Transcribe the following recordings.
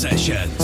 session.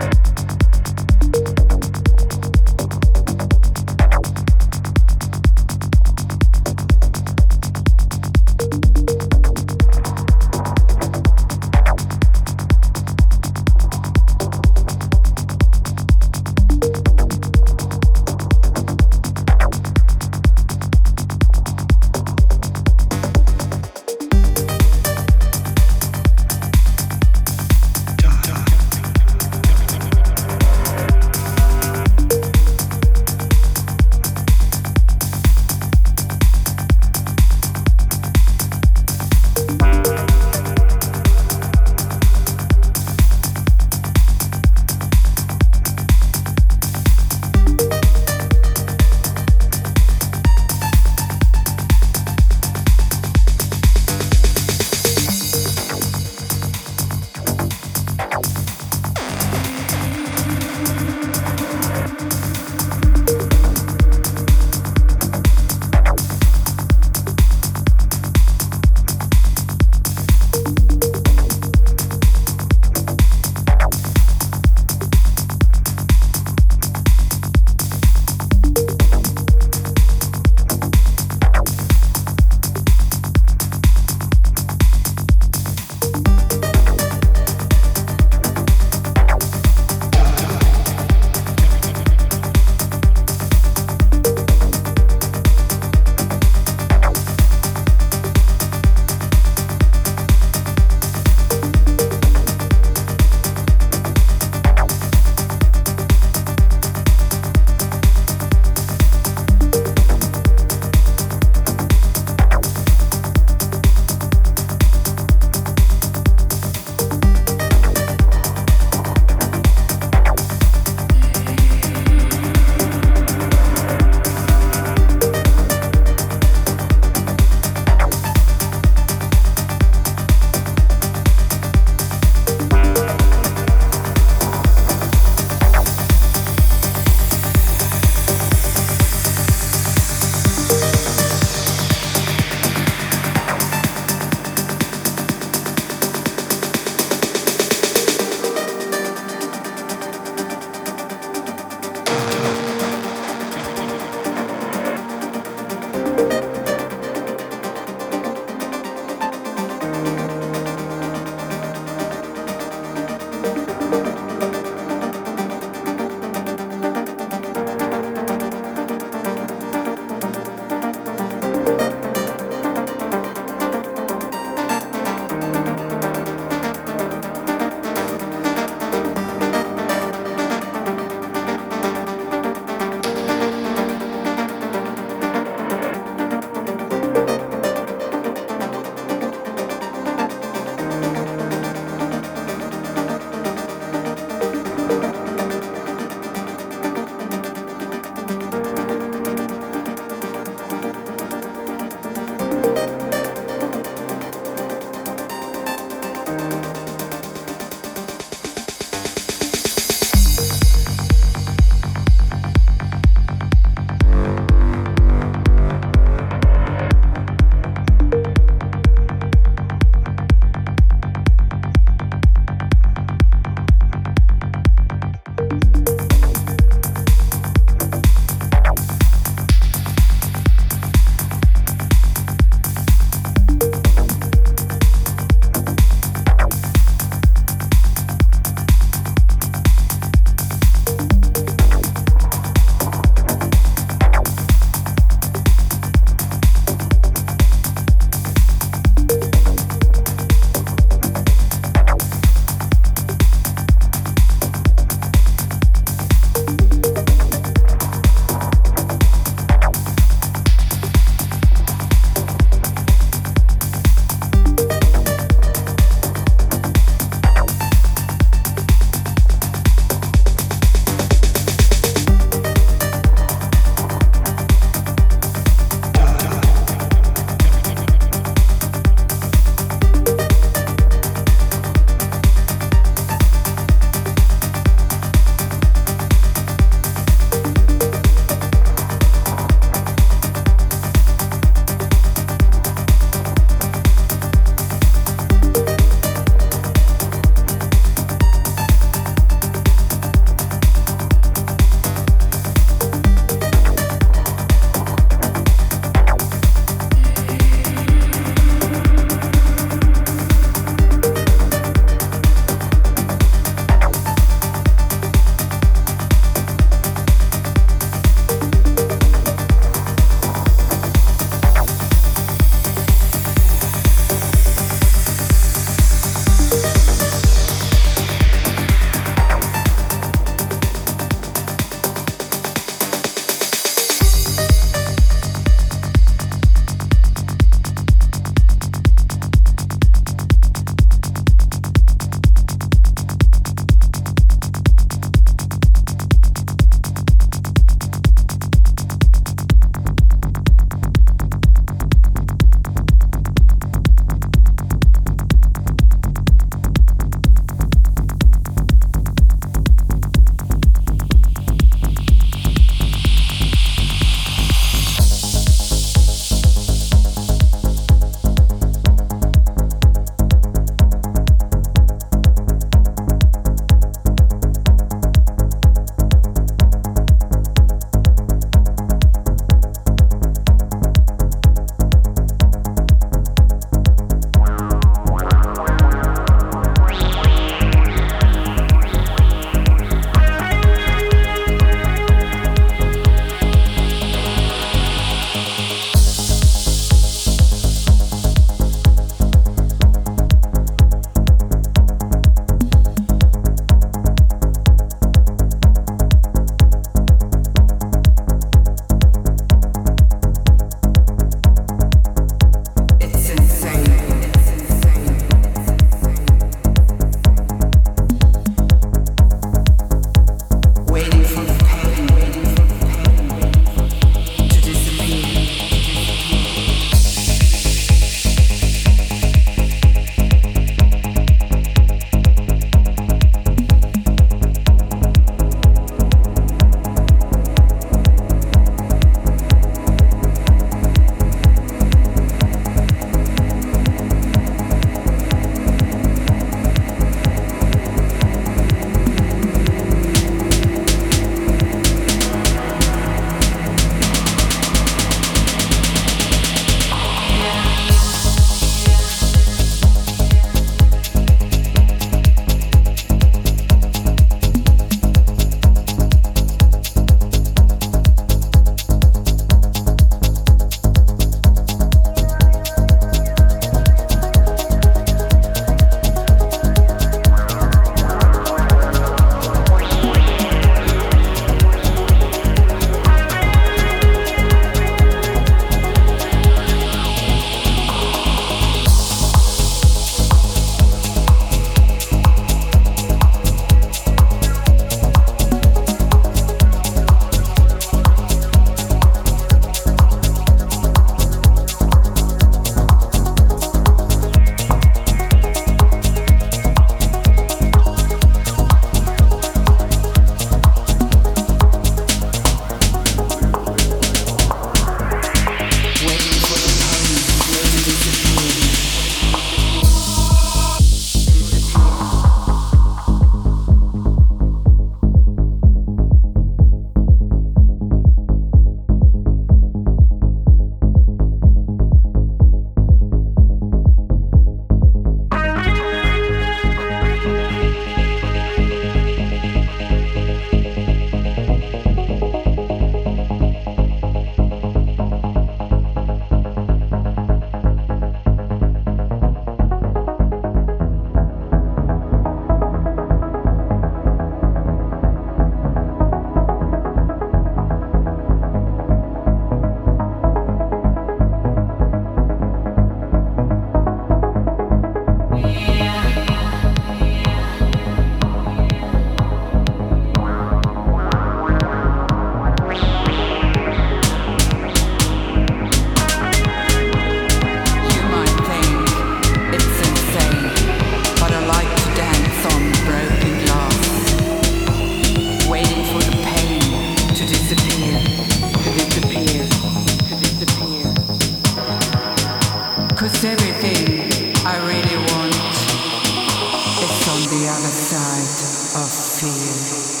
Side of fear.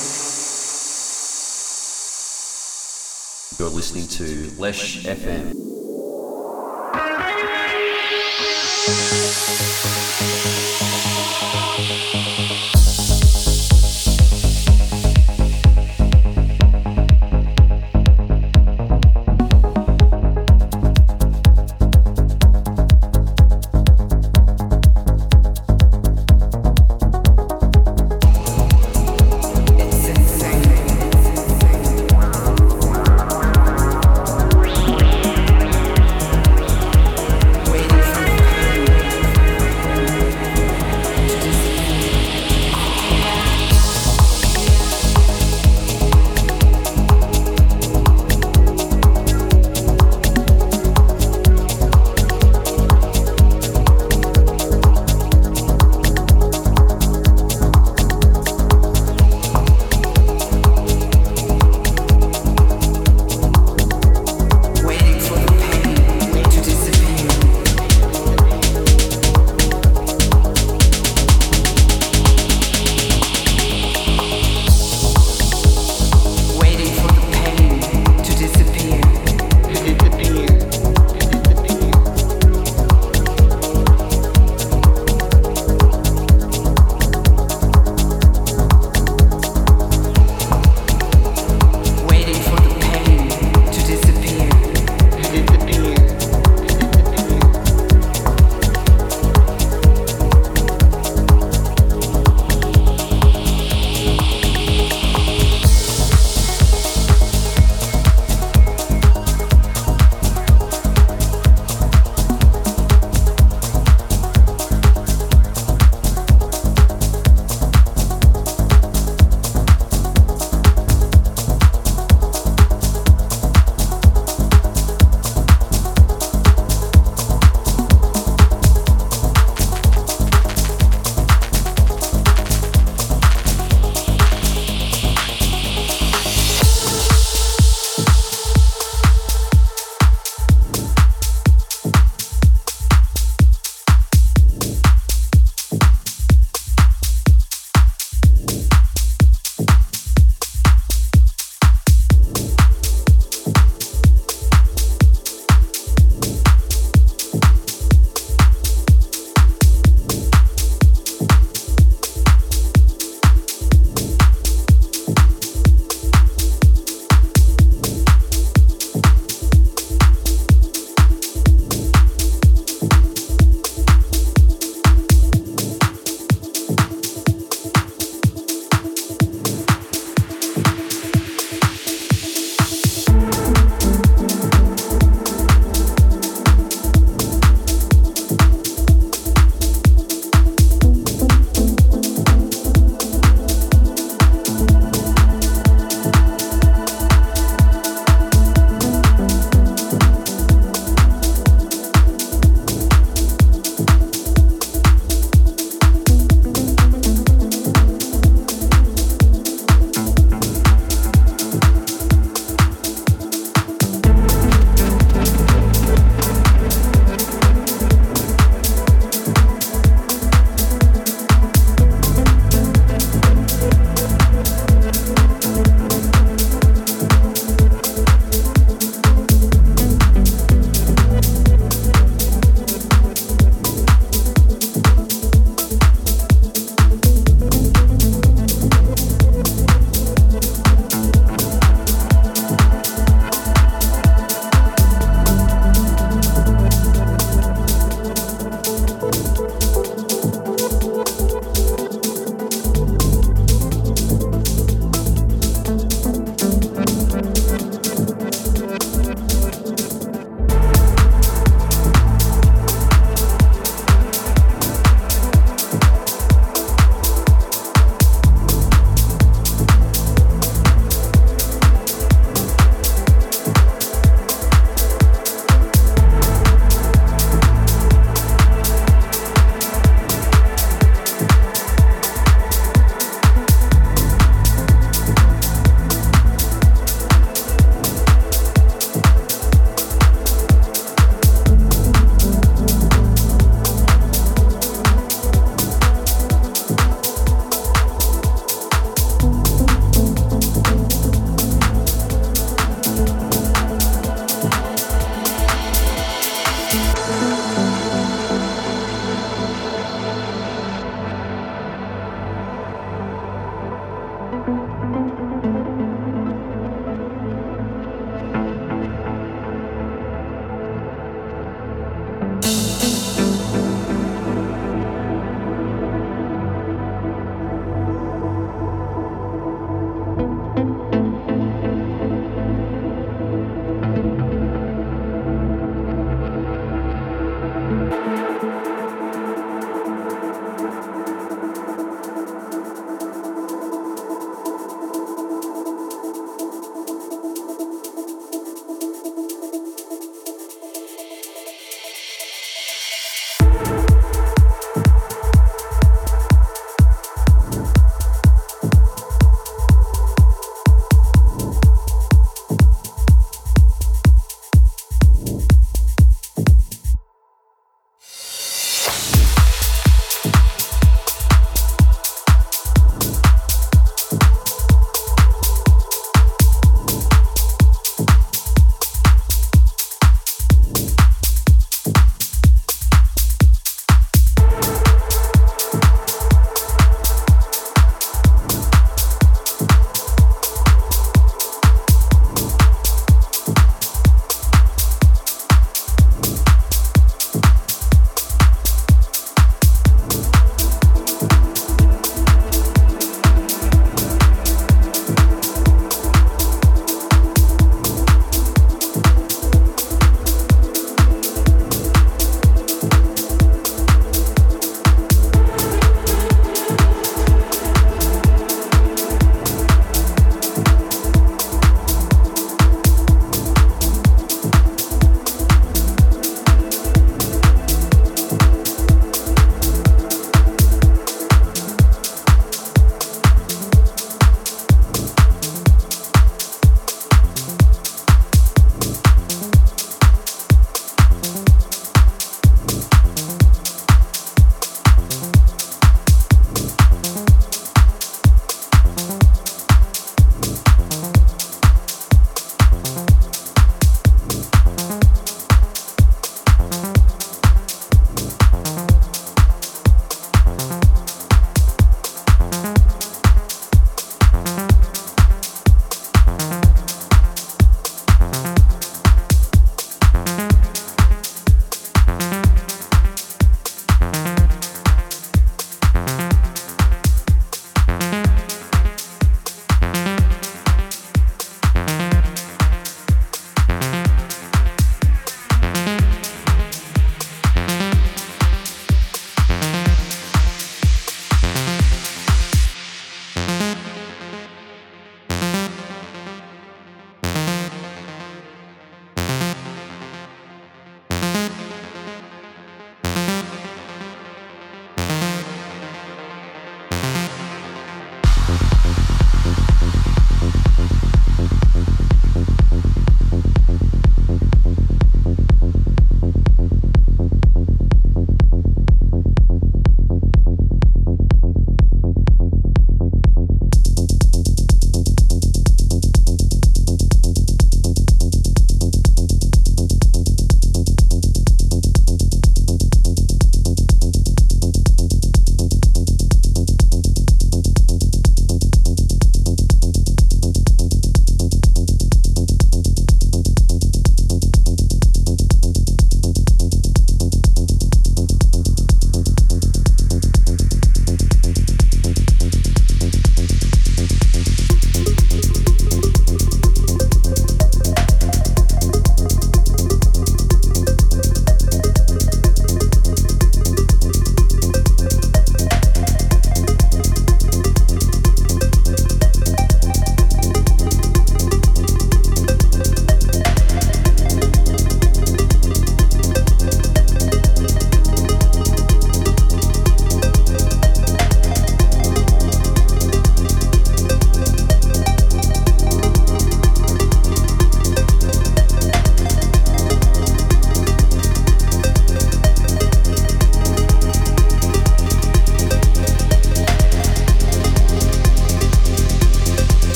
You're listening to Lesh FM.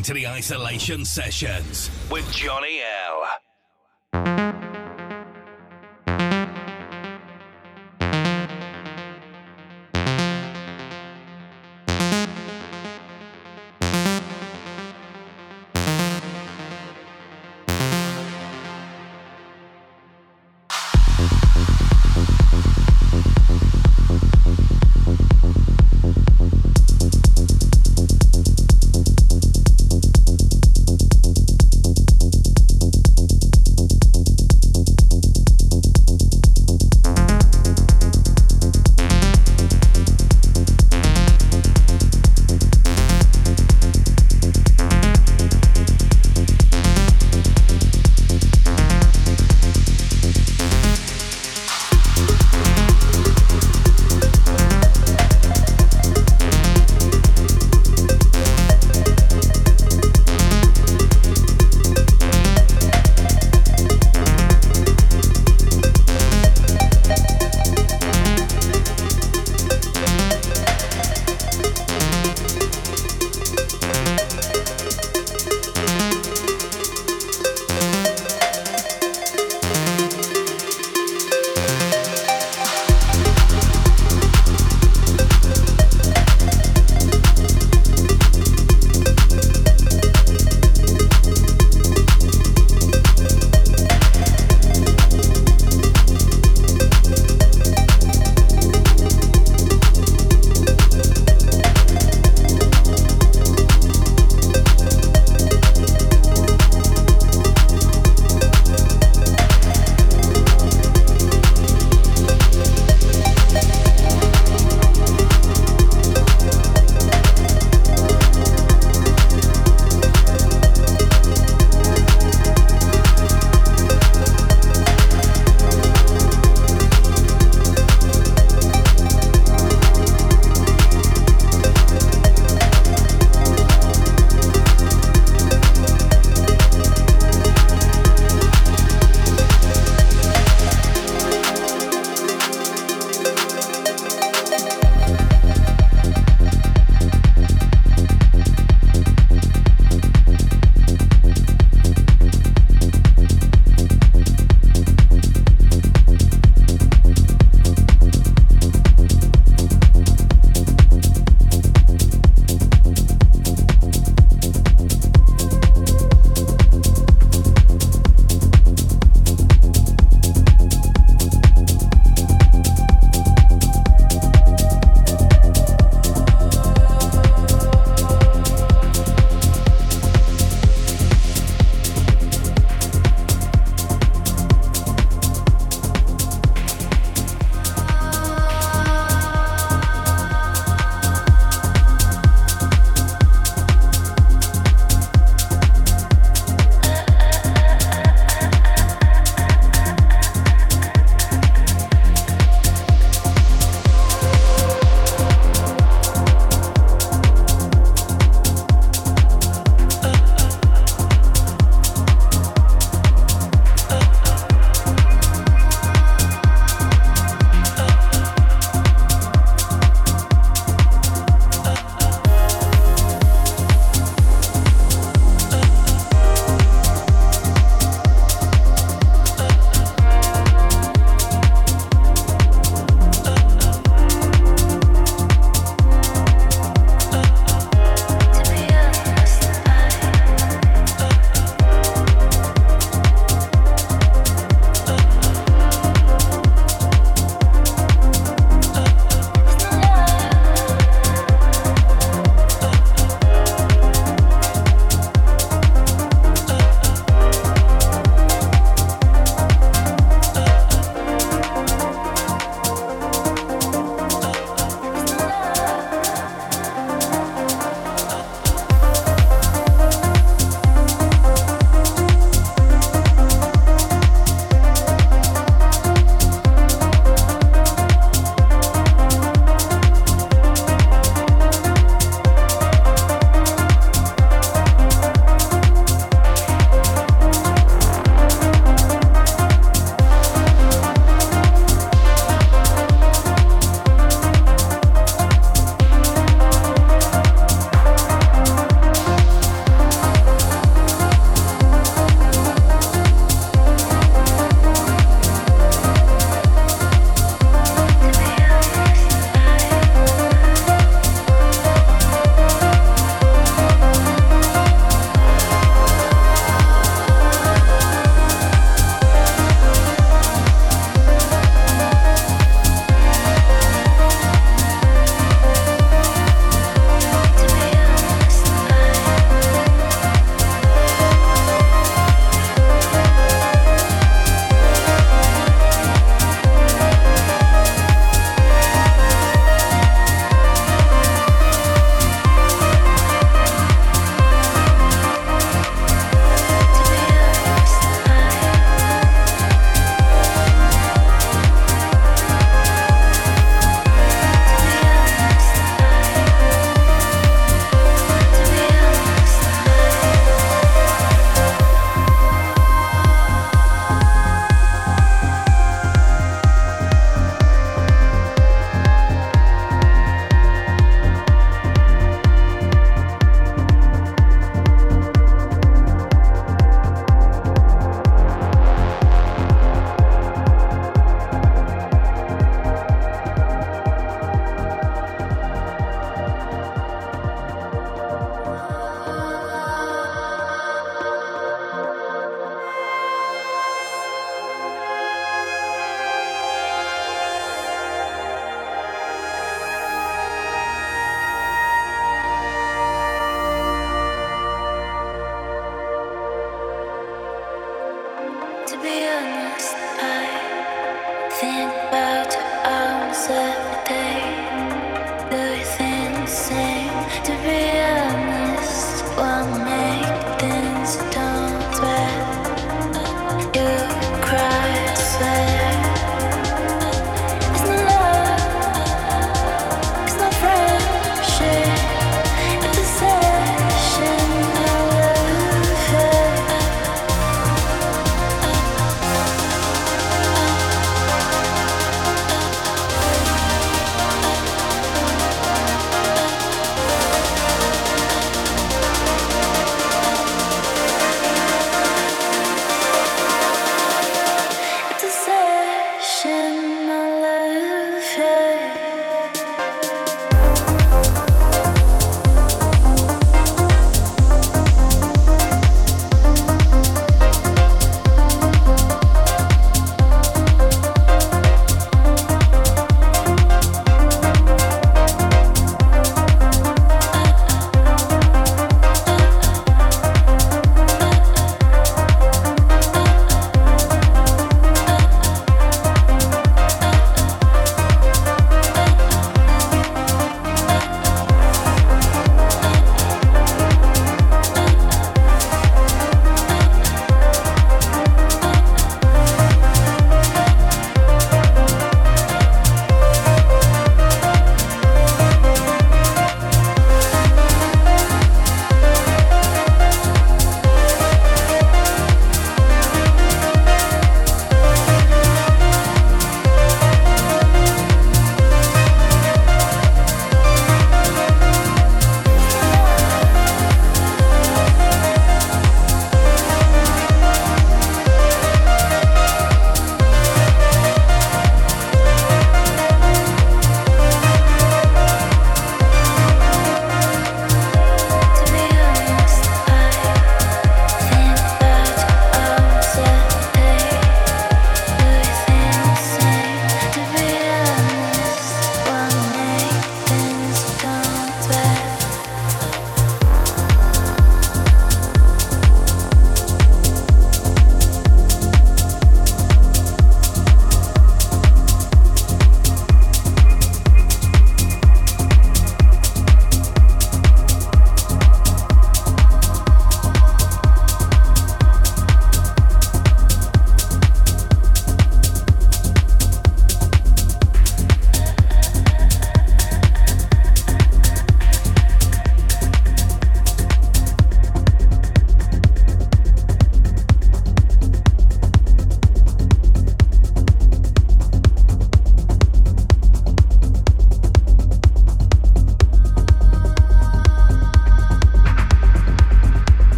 Listening to the Isolation Sessions with Johnny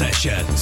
Isolation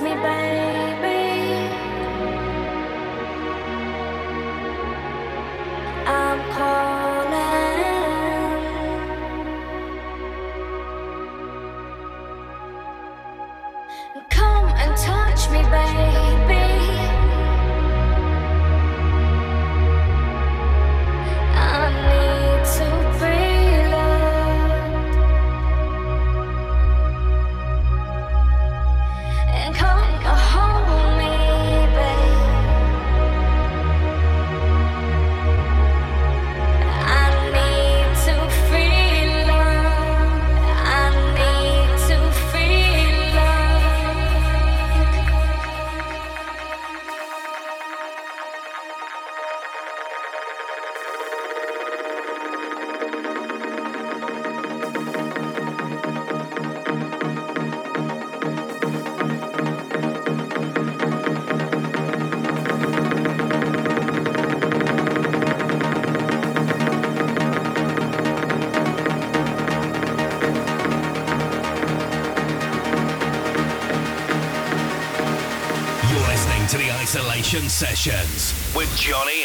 me back. Sessions with Johnny